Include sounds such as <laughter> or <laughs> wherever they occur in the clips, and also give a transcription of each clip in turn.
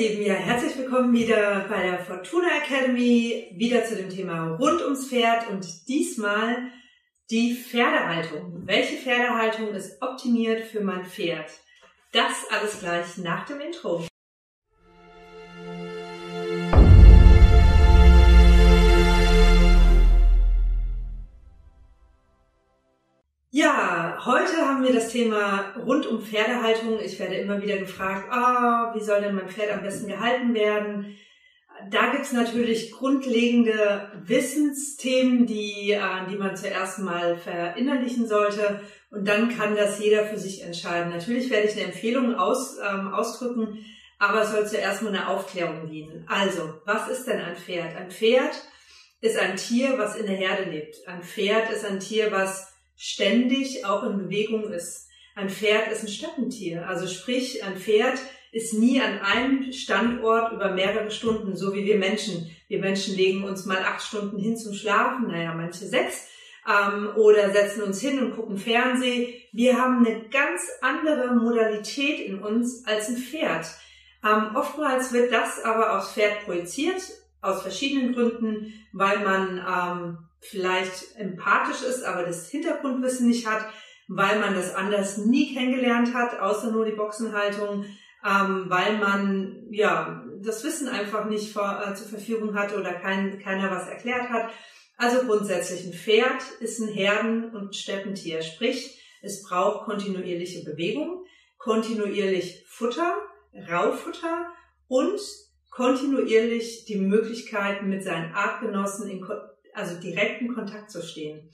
Lieben, ja, herzlich willkommen wieder bei der Fortuna Academy, wieder zu dem Thema rund ums Pferd und diesmal die Pferdehaltung. Welche Pferdehaltung ist optimiert für mein Pferd? Das alles gleich nach dem Intro. Ja, heute haben wir das Thema rund um Pferdehaltung. Ich werde immer wieder gefragt, ah, wie soll denn mein Pferd am besten gehalten werden? Da gibt's natürlich grundlegende Wissensthemen, die, äh, die man zuerst mal verinnerlichen sollte. Und dann kann das jeder für sich entscheiden. Natürlich werde ich eine Empfehlung aus, ähm, ausdrücken, aber es soll zuerst mal eine Aufklärung dienen. Also, was ist denn ein Pferd? Ein Pferd ist ein Tier, was in der Herde lebt. Ein Pferd ist ein Tier, was ständig auch in Bewegung ist. Ein Pferd ist ein Steppentier. Also sprich, ein Pferd ist nie an einem Standort über mehrere Stunden, so wie wir Menschen. Wir Menschen legen uns mal acht Stunden hin zum Schlafen, naja, manche sechs, ähm, oder setzen uns hin und gucken Fernsehen. Wir haben eine ganz andere Modalität in uns als ein Pferd. Ähm, oftmals wird das aber aufs Pferd projiziert, aus verschiedenen Gründen, weil man ähm, vielleicht empathisch ist, aber das Hintergrundwissen nicht hat, weil man das anders nie kennengelernt hat, außer nur die Boxenhaltung, ähm, weil man ja das Wissen einfach nicht vor, äh, zur Verfügung hatte oder kein, keiner was erklärt hat. Also grundsätzlich ein Pferd ist ein Herden- und Steppentier, sprich es braucht kontinuierliche Bewegung, kontinuierlich Futter, Raufutter und kontinuierlich die Möglichkeit, mit seinen Artgenossen in, also direkten Kontakt zu stehen.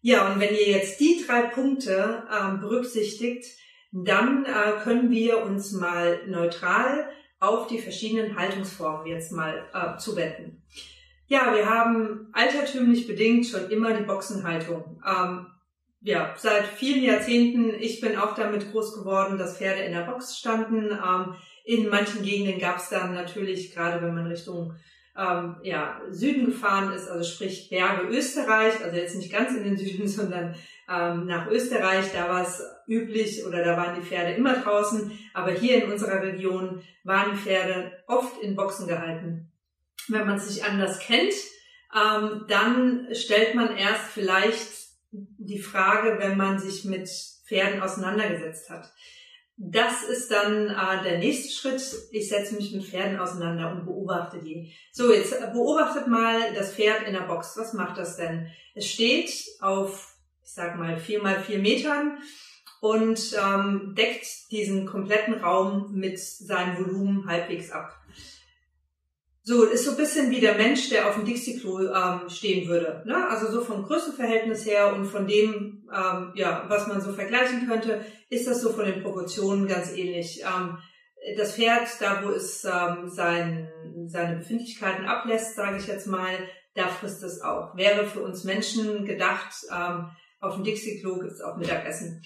Ja, und wenn ihr jetzt die drei Punkte ähm, berücksichtigt, dann äh, können wir uns mal neutral auf die verschiedenen Haltungsformen jetzt mal äh, zuwenden. Ja, wir haben altertümlich bedingt schon immer die Boxenhaltung. Ähm, ja, seit vielen Jahrzehnten, ich bin auch damit groß geworden, dass Pferde in der Box standen. Ähm, in manchen Gegenden gab es dann natürlich, gerade wenn man Richtung ähm, ja, Süden gefahren ist, also sprich Berge Österreich, also jetzt nicht ganz in den Süden, <laughs> sondern ähm, nach Österreich, da war es üblich oder da waren die Pferde immer draußen, aber hier in unserer Region waren die Pferde oft in Boxen gehalten. Wenn man es nicht anders kennt, ähm, dann stellt man erst vielleicht die Frage, wenn man sich mit Pferden auseinandergesetzt hat. Das ist dann äh, der nächste Schritt. Ich setze mich mit Pferden auseinander und beobachte die. So, jetzt beobachtet mal das Pferd in der Box. Was macht das denn? Es steht auf, ich sag mal, vier mal vier Metern und ähm, deckt diesen kompletten Raum mit seinem Volumen halbwegs ab. So, ist so ein bisschen wie der Mensch, der auf dem Dixie-Klo ähm, stehen würde. Ne? Also so vom Größenverhältnis her und von dem, ähm, ja, was man so vergleichen könnte, ist das so von den Proportionen ganz ähnlich. Ähm, das Pferd, da wo es ähm, sein, seine Befindlichkeiten ablässt, sage ich jetzt mal, da frisst es auch. Wäre für uns Menschen gedacht, ähm, auf dem Dixie-Klo gibt es auch Mittagessen.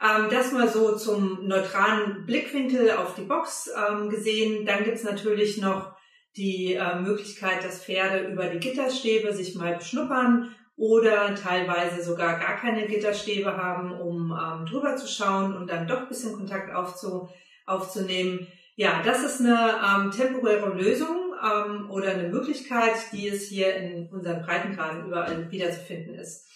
Ähm, das mal so zum neutralen Blickwinkel auf die Box ähm, gesehen. Dann gibt's natürlich noch die äh, Möglichkeit, dass Pferde über die Gitterstäbe sich mal beschnuppern oder teilweise sogar gar keine Gitterstäbe haben, um ähm, drüber zu schauen und dann doch ein bisschen Kontakt aufzu, aufzunehmen. Ja, das ist eine ähm, temporäre Lösung ähm, oder eine Möglichkeit, die es hier in unseren Breitengraden überall wiederzufinden ist.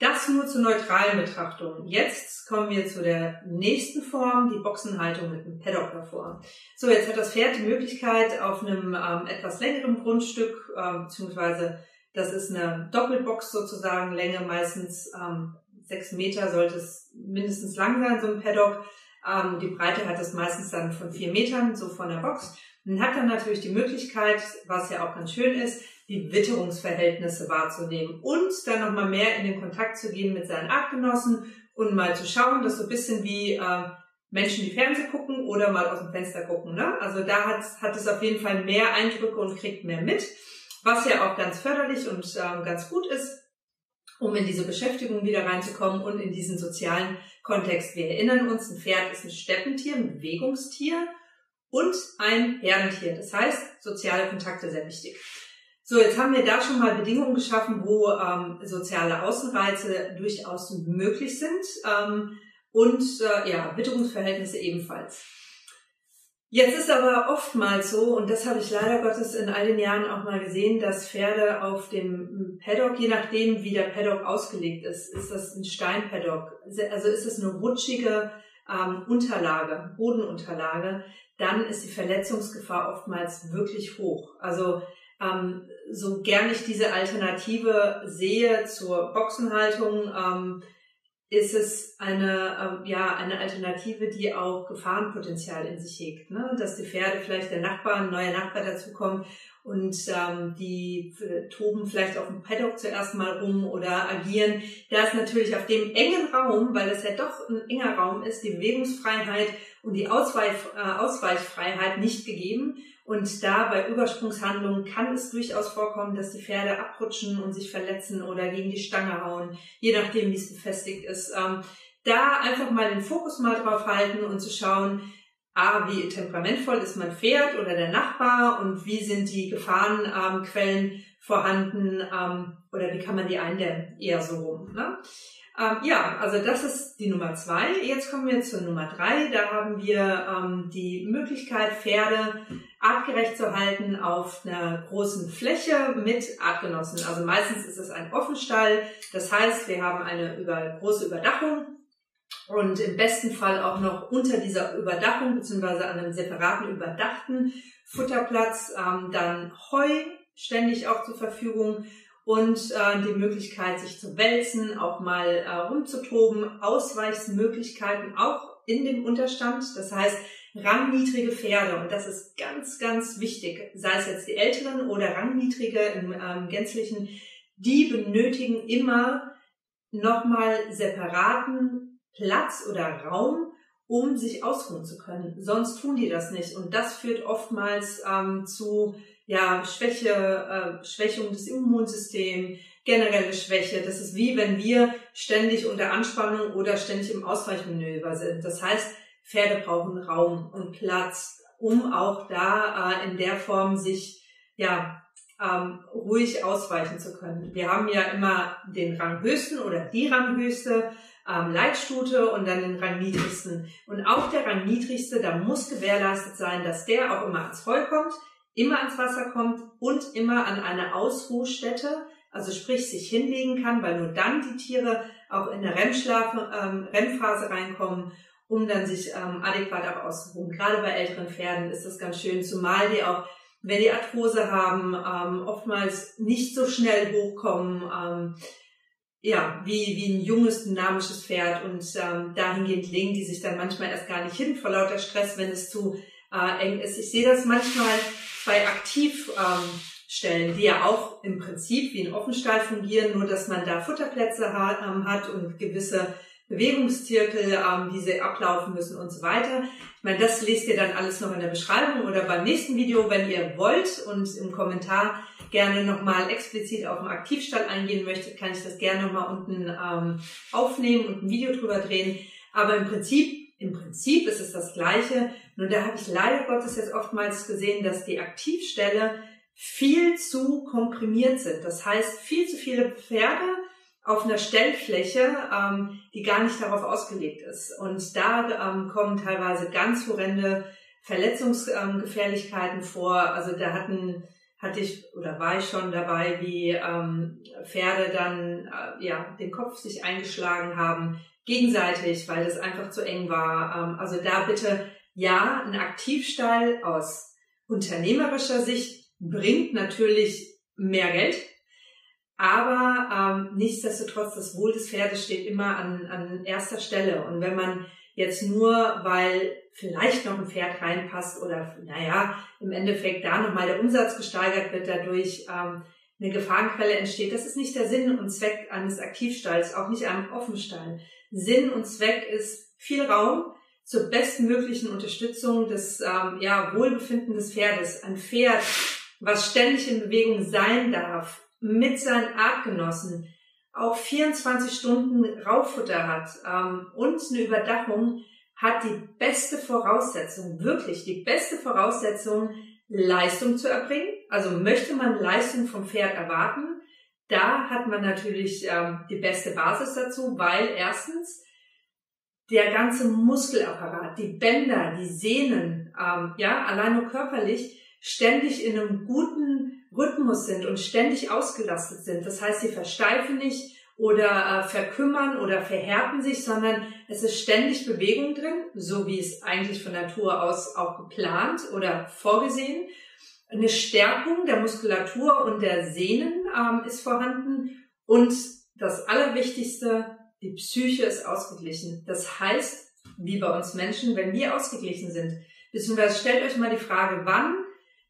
Das nur zur neutralen Betrachtung. Jetzt kommen wir zu der nächsten Form, die Boxenhaltung mit einem Paddock davor. So, jetzt hat das Pferd die Möglichkeit, auf einem ähm, etwas längeren Grundstück, ähm, beziehungsweise das ist eine Doppelbox sozusagen, Länge meistens ähm, sechs Meter sollte es mindestens lang sein, so ein Paddock. Ähm, die Breite hat es meistens dann von vier Metern, so von der Box. Und hat dann natürlich die Möglichkeit, was ja auch ganz schön ist, die Witterungsverhältnisse wahrzunehmen und dann nochmal mehr in den Kontakt zu gehen mit seinen Artgenossen und mal zu schauen, dass so ein bisschen wie äh, Menschen, die Fernsehen gucken oder mal aus dem Fenster gucken. Ne? Also da hat, hat es auf jeden Fall mehr Eindrücke und kriegt mehr mit, was ja auch ganz förderlich und äh, ganz gut ist, um in diese Beschäftigung wieder reinzukommen und in diesen sozialen Kontext. Wir erinnern uns, ein Pferd ist ein Steppentier, ein Bewegungstier und ein Herdentier. Das heißt, soziale Kontakte sehr wichtig. So, jetzt haben wir da schon mal Bedingungen geschaffen, wo ähm, soziale Außenreize durchaus möglich sind ähm, und äh, ja, Witterungsverhältnisse ebenfalls. Jetzt ist aber oftmals so, und das habe ich leider Gottes in all den Jahren auch mal gesehen, dass Pferde auf dem Paddock, je nachdem wie der Paddock ausgelegt ist, ist das ein Steinpaddock, also ist es eine rutschige ähm, Unterlage, Bodenunterlage, dann ist die Verletzungsgefahr oftmals wirklich hoch. Also ähm, so gern ich diese Alternative sehe zur Boxenhaltung, ähm, ist es eine, äh, ja, eine Alternative, die auch Gefahrenpotenzial in sich hegt. Ne? Dass die Pferde vielleicht der Nachbar, ein neuer Nachbar dazukommt und ähm, die äh, toben vielleicht auf dem Paddock zuerst mal rum oder agieren. Da ist natürlich auf dem engen Raum, weil es ja doch ein enger Raum ist, die Bewegungsfreiheit und die Ausweich, äh, Ausweichfreiheit nicht gegeben. Und da bei Übersprungshandlungen kann es durchaus vorkommen, dass die Pferde abrutschen und sich verletzen oder gegen die Stange hauen, je nachdem, wie es befestigt ist. Ähm, da einfach mal den Fokus mal drauf halten und zu schauen, A, wie temperamentvoll ist mein Pferd oder der Nachbar und wie sind die Gefahrenquellen ähm, vorhanden ähm, oder wie kann man die eindämmen, eher so rum. Ne? Ähm, ja, also das ist die Nummer zwei. Jetzt kommen wir zur Nummer drei. Da haben wir ähm, die Möglichkeit, Pferde artgerecht zu halten auf einer großen Fläche mit Artgenossen. Also meistens ist es ein Offenstall. Das heißt, wir haben eine über, große Überdachung und im besten Fall auch noch unter dieser Überdachung beziehungsweise an einem separaten überdachten Futterplatz ähm, dann Heu ständig auch zur Verfügung und äh, die Möglichkeit, sich zu wälzen, auch mal äh, rumzutoben, Ausweichsmöglichkeiten auch in dem Unterstand. Das heißt, rangniedrige Pferde, und das ist ganz, ganz wichtig, sei es jetzt die älteren oder rangniedrige im ähm, gänzlichen, die benötigen immer nochmal separaten Platz oder Raum, um sich ausruhen zu können. Sonst tun die das nicht. Und das führt oftmals ähm, zu ja, Schwäche, äh, Schwächung des Immunsystems, generelle Schwäche. Das ist wie wenn wir ständig unter Anspannung oder ständig im Ausweichmanöver sind. Das heißt, Pferde brauchen Raum und Platz, um auch da äh, in der Form sich ja ähm, ruhig ausweichen zu können. Wir haben ja immer den Ranghöchsten oder die Ranghöchste ähm, Leitstute und dann den Rangniedrigsten. Und auch der Rangniedrigste, da muss gewährleistet sein, dass der auch immer ans Voll kommt immer ans Wasser kommt und immer an eine Ausruhstätte, also sprich sich hinlegen kann, weil nur dann die Tiere auch in eine REM-Schlaf, ähm, REM-Phase reinkommen, um dann sich ähm, adäquat auch auszuruhen. Gerade bei älteren Pferden ist das ganz schön, zumal die auch, wenn die Arthrose haben, ähm, oftmals nicht so schnell hochkommen, ähm, ja, wie, wie ein junges, dynamisches Pferd und ähm, dahingehend legen die sich dann manchmal erst gar nicht hin vor lauter Stress, wenn es zu äh, eng ist. Ich sehe das manchmal bei Aktivstellen, ähm, die ja auch im Prinzip wie ein Offenstall fungieren, nur dass man da Futterplätze hat, ähm, hat und gewisse Bewegungszirkel, ähm, die sie ablaufen müssen und so weiter. Ich meine, das lest ihr dann alles noch in der Beschreibung oder beim nächsten Video, wenn ihr wollt und im Kommentar gerne nochmal explizit auf den Aktivstall eingehen möchtet, kann ich das gerne nochmal unten ähm, aufnehmen und ein Video drüber drehen. Aber im Prinzip im Prinzip ist es das Gleiche, nur da habe ich leider Gottes jetzt oftmals gesehen, dass die Aktivstelle viel zu komprimiert sind. Das heißt, viel zu viele Pferde auf einer Stellfläche, ähm, die gar nicht darauf ausgelegt ist. Und da ähm, kommen teilweise ganz horrende Verletzungsgefährlichkeiten ähm, vor. Also da hatten hatte ich oder war ich schon dabei, wie ähm, Pferde dann äh, ja den Kopf sich eingeschlagen haben, gegenseitig, weil das einfach zu eng war. Ähm, also da bitte ja, ein Aktivstall aus unternehmerischer Sicht bringt natürlich mehr Geld, aber ähm, nichtsdestotrotz das Wohl des Pferdes steht immer an, an erster Stelle. Und wenn man jetzt nur, weil vielleicht noch ein Pferd reinpasst oder naja, im Endeffekt da nochmal der Umsatz gesteigert wird, dadurch ähm, eine Gefahrenquelle entsteht, das ist nicht der Sinn und Zweck eines Aktivstalls, auch nicht einem Offenstall. Sinn und Zweck ist viel Raum zur bestmöglichen Unterstützung des ähm, ja, Wohlbefinden des Pferdes. Ein Pferd, was ständig in Bewegung sein darf, mit seinen Artgenossen, auch 24 Stunden Rauffutter hat ähm, und eine Überdachung, hat die beste Voraussetzung, wirklich die beste Voraussetzung, Leistung zu erbringen. Also möchte man Leistung vom Pferd erwarten, da hat man natürlich ähm, die beste Basis dazu, weil erstens der ganze Muskelapparat, die Bänder, die Sehnen, ähm, ja, allein nur körperlich ständig in einem guten Rhythmus sind und ständig ausgelastet sind. Das heißt, sie versteifen nicht oder äh, verkümmern oder verhärten sich, sondern es ist ständig Bewegung drin, so wie es eigentlich von Natur aus auch geplant oder vorgesehen. Eine Stärkung der Muskulatur und der Sehnen ähm, ist vorhanden und das Allerwichtigste, die Psyche ist ausgeglichen. Das heißt, wie bei uns Menschen, wenn wir ausgeglichen sind, beziehungsweise stellt euch mal die Frage, wann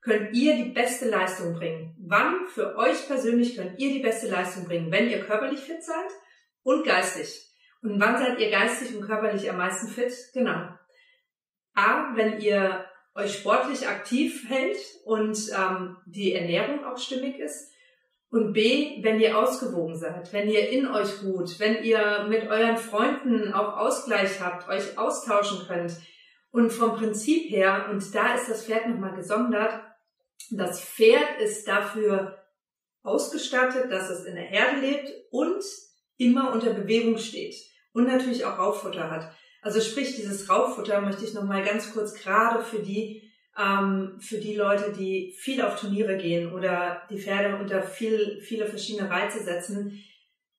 könnt ihr die beste Leistung bringen? Wann für euch persönlich könnt ihr die beste Leistung bringen? Wenn ihr körperlich fit seid und geistig. Und wann seid ihr geistig und körperlich am meisten fit? Genau. A, wenn ihr euch sportlich aktiv hält und ähm, die Ernährung auch stimmig ist. Und B, wenn ihr ausgewogen seid, wenn ihr in euch ruht, wenn ihr mit euren Freunden auch Ausgleich habt, euch austauschen könnt. Und vom Prinzip her, und da ist das Pferd nochmal gesondert, das Pferd ist dafür ausgestattet, dass es in der Herde lebt und immer unter Bewegung steht und natürlich auch Rauffutter hat. Also sprich, dieses Rauffutter möchte ich nochmal ganz kurz gerade für die, ähm, für die Leute, die viel auf Turniere gehen oder die Pferde unter viel, viele verschiedene Reize setzen.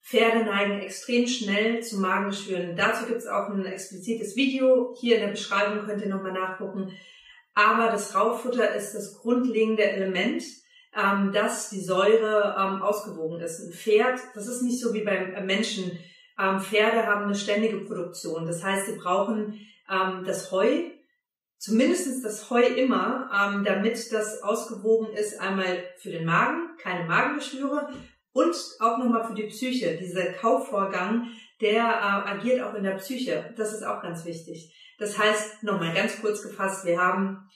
Pferde neigen extrem schnell zu Magengeschwüren. Dazu gibt es auch ein explizites Video. Hier in der Beschreibung könnt ihr nochmal nachgucken. Aber das Rauffutter ist das grundlegende Element, ähm, dass die Säure ähm, ausgewogen ist. Ein Pferd, das ist nicht so wie beim Menschen. Ähm, Pferde haben eine ständige Produktion. Das heißt, sie brauchen ähm, das Heu, zumindest das Heu immer, ähm, damit das ausgewogen ist, einmal für den Magen, keine Magengeschwüre und auch nochmal für die Psyche. Dieser Kaufvorgang, der äh, agiert auch in der Psyche. Das ist auch ganz wichtig. Das heißt, nochmal ganz kurz gefasst, wir haben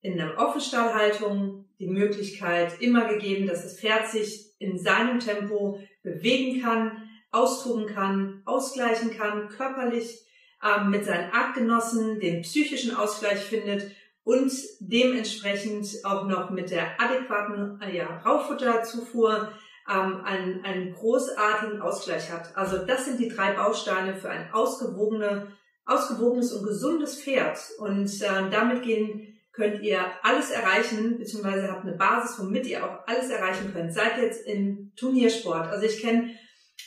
in der Offenstallhaltung die Möglichkeit immer gegeben, dass das Pferd sich in seinem Tempo bewegen kann, austoben kann, ausgleichen kann, körperlich ähm, mit seinen Artgenossen den psychischen Ausgleich findet und dementsprechend auch noch mit der adäquaten äh, ja, Rauffutterzufuhr ähm, einen, einen großartigen Ausgleich hat. Also das sind die drei Bausteine für ein ausgewogene ausgewogenes und gesundes Pferd. Und äh, damit gehen, könnt ihr alles erreichen, beziehungsweise habt eine Basis, womit ihr auch alles erreichen könnt. Seid jetzt im Turniersport. Also ich kenne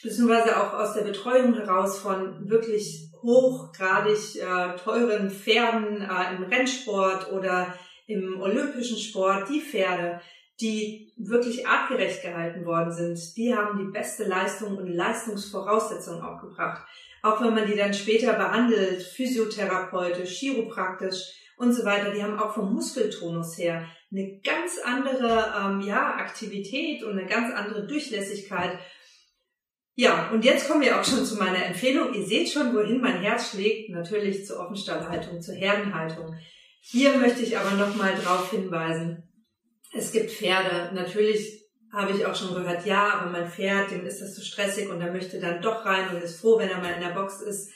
beziehungsweise auch aus der Betreuung heraus von wirklich hochgradig äh, teuren Pferden äh, im Rennsport oder im olympischen Sport, die Pferde, die wirklich artgerecht gehalten worden sind, die haben die beste Leistung und Leistungsvoraussetzungen auch gebracht auch wenn man die dann später behandelt, physiotherapeutisch, chiropraktisch und so weiter, die haben auch vom Muskeltonus her eine ganz andere ähm, ja, Aktivität und eine ganz andere Durchlässigkeit. Ja, und jetzt kommen wir auch schon zu meiner Empfehlung. Ihr seht schon, wohin mein Herz schlägt, natürlich zur Offenstallhaltung, zur Herdenhaltung. Hier möchte ich aber nochmal darauf hinweisen. Es gibt Pferde, natürlich habe ich auch schon gehört, ja, aber mein Pferd, dem ist das zu stressig und er möchte dann doch rein und ist froh, wenn er mal in der Box ist.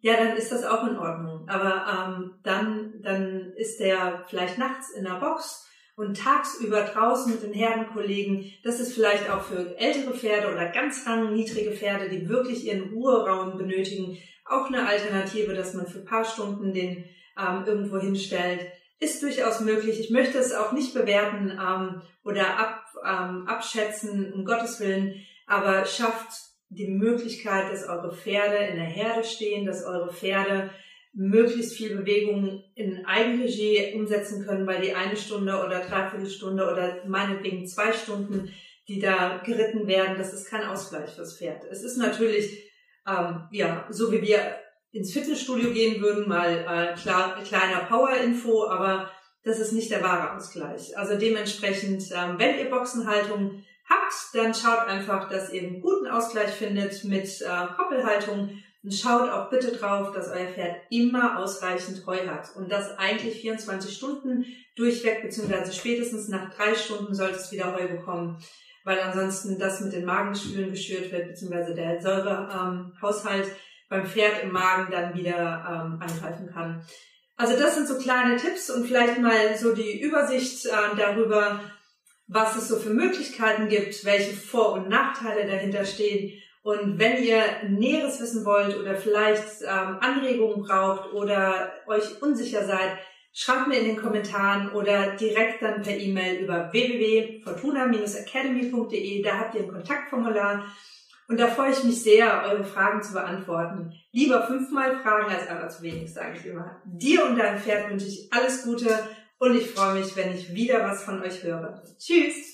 Ja, dann ist das auch in Ordnung. Aber ähm, dann, dann ist der vielleicht nachts in der Box und tagsüber draußen mit den Herdenkollegen. Das ist vielleicht auch für ältere Pferde oder ganz rangniedrige Pferde, die wirklich ihren Ruheraum benötigen, auch eine Alternative, dass man für ein paar Stunden den ähm, irgendwo hinstellt ist durchaus möglich. Ich möchte es auch nicht bewerten ähm, oder ab, ähm, abschätzen, um Gottes Willen, aber schafft die Möglichkeit, dass eure Pferde in der Herde stehen, dass eure Pferde möglichst viel Bewegung in Eigenregie umsetzen können, weil die eine Stunde oder dreiviertel Stunde oder meinetwegen zwei Stunden, die da geritten werden, das ist kein Ausgleich fürs Pferd. Es ist natürlich, ähm, ja, so wie wir ins Fitnessstudio gehen würden, mal äh, klar, kleiner Power-Info, aber das ist nicht der wahre Ausgleich. Also dementsprechend, ähm, wenn ihr Boxenhaltung habt, dann schaut einfach, dass ihr einen guten Ausgleich findet mit äh, Koppelhaltung und schaut auch bitte drauf, dass euer Pferd immer ausreichend Heu hat und das eigentlich 24 Stunden durchweg, beziehungsweise spätestens nach drei Stunden sollte es wieder Heu bekommen, weil ansonsten das mit den Magengeschwüren geschürt wird, beziehungsweise der Säurehaushalt ähm, beim Pferd im Magen dann wieder ähm, angreifen kann. Also das sind so kleine Tipps und vielleicht mal so die Übersicht äh, darüber, was es so für Möglichkeiten gibt, welche Vor- und Nachteile dahinter stehen. Und wenn ihr Näheres wissen wollt oder vielleicht ähm, Anregungen braucht oder euch unsicher seid, schreibt mir in den Kommentaren oder direkt dann per E-Mail über www.fortuna-academy.de. Da habt ihr ein Kontaktformular. Und da freue ich mich sehr, eure Fragen zu beantworten. Lieber fünfmal fragen als einmal zu wenig, sage ich immer. Dir und deinem Pferd wünsche ich alles Gute und ich freue mich, wenn ich wieder was von euch höre. Tschüss!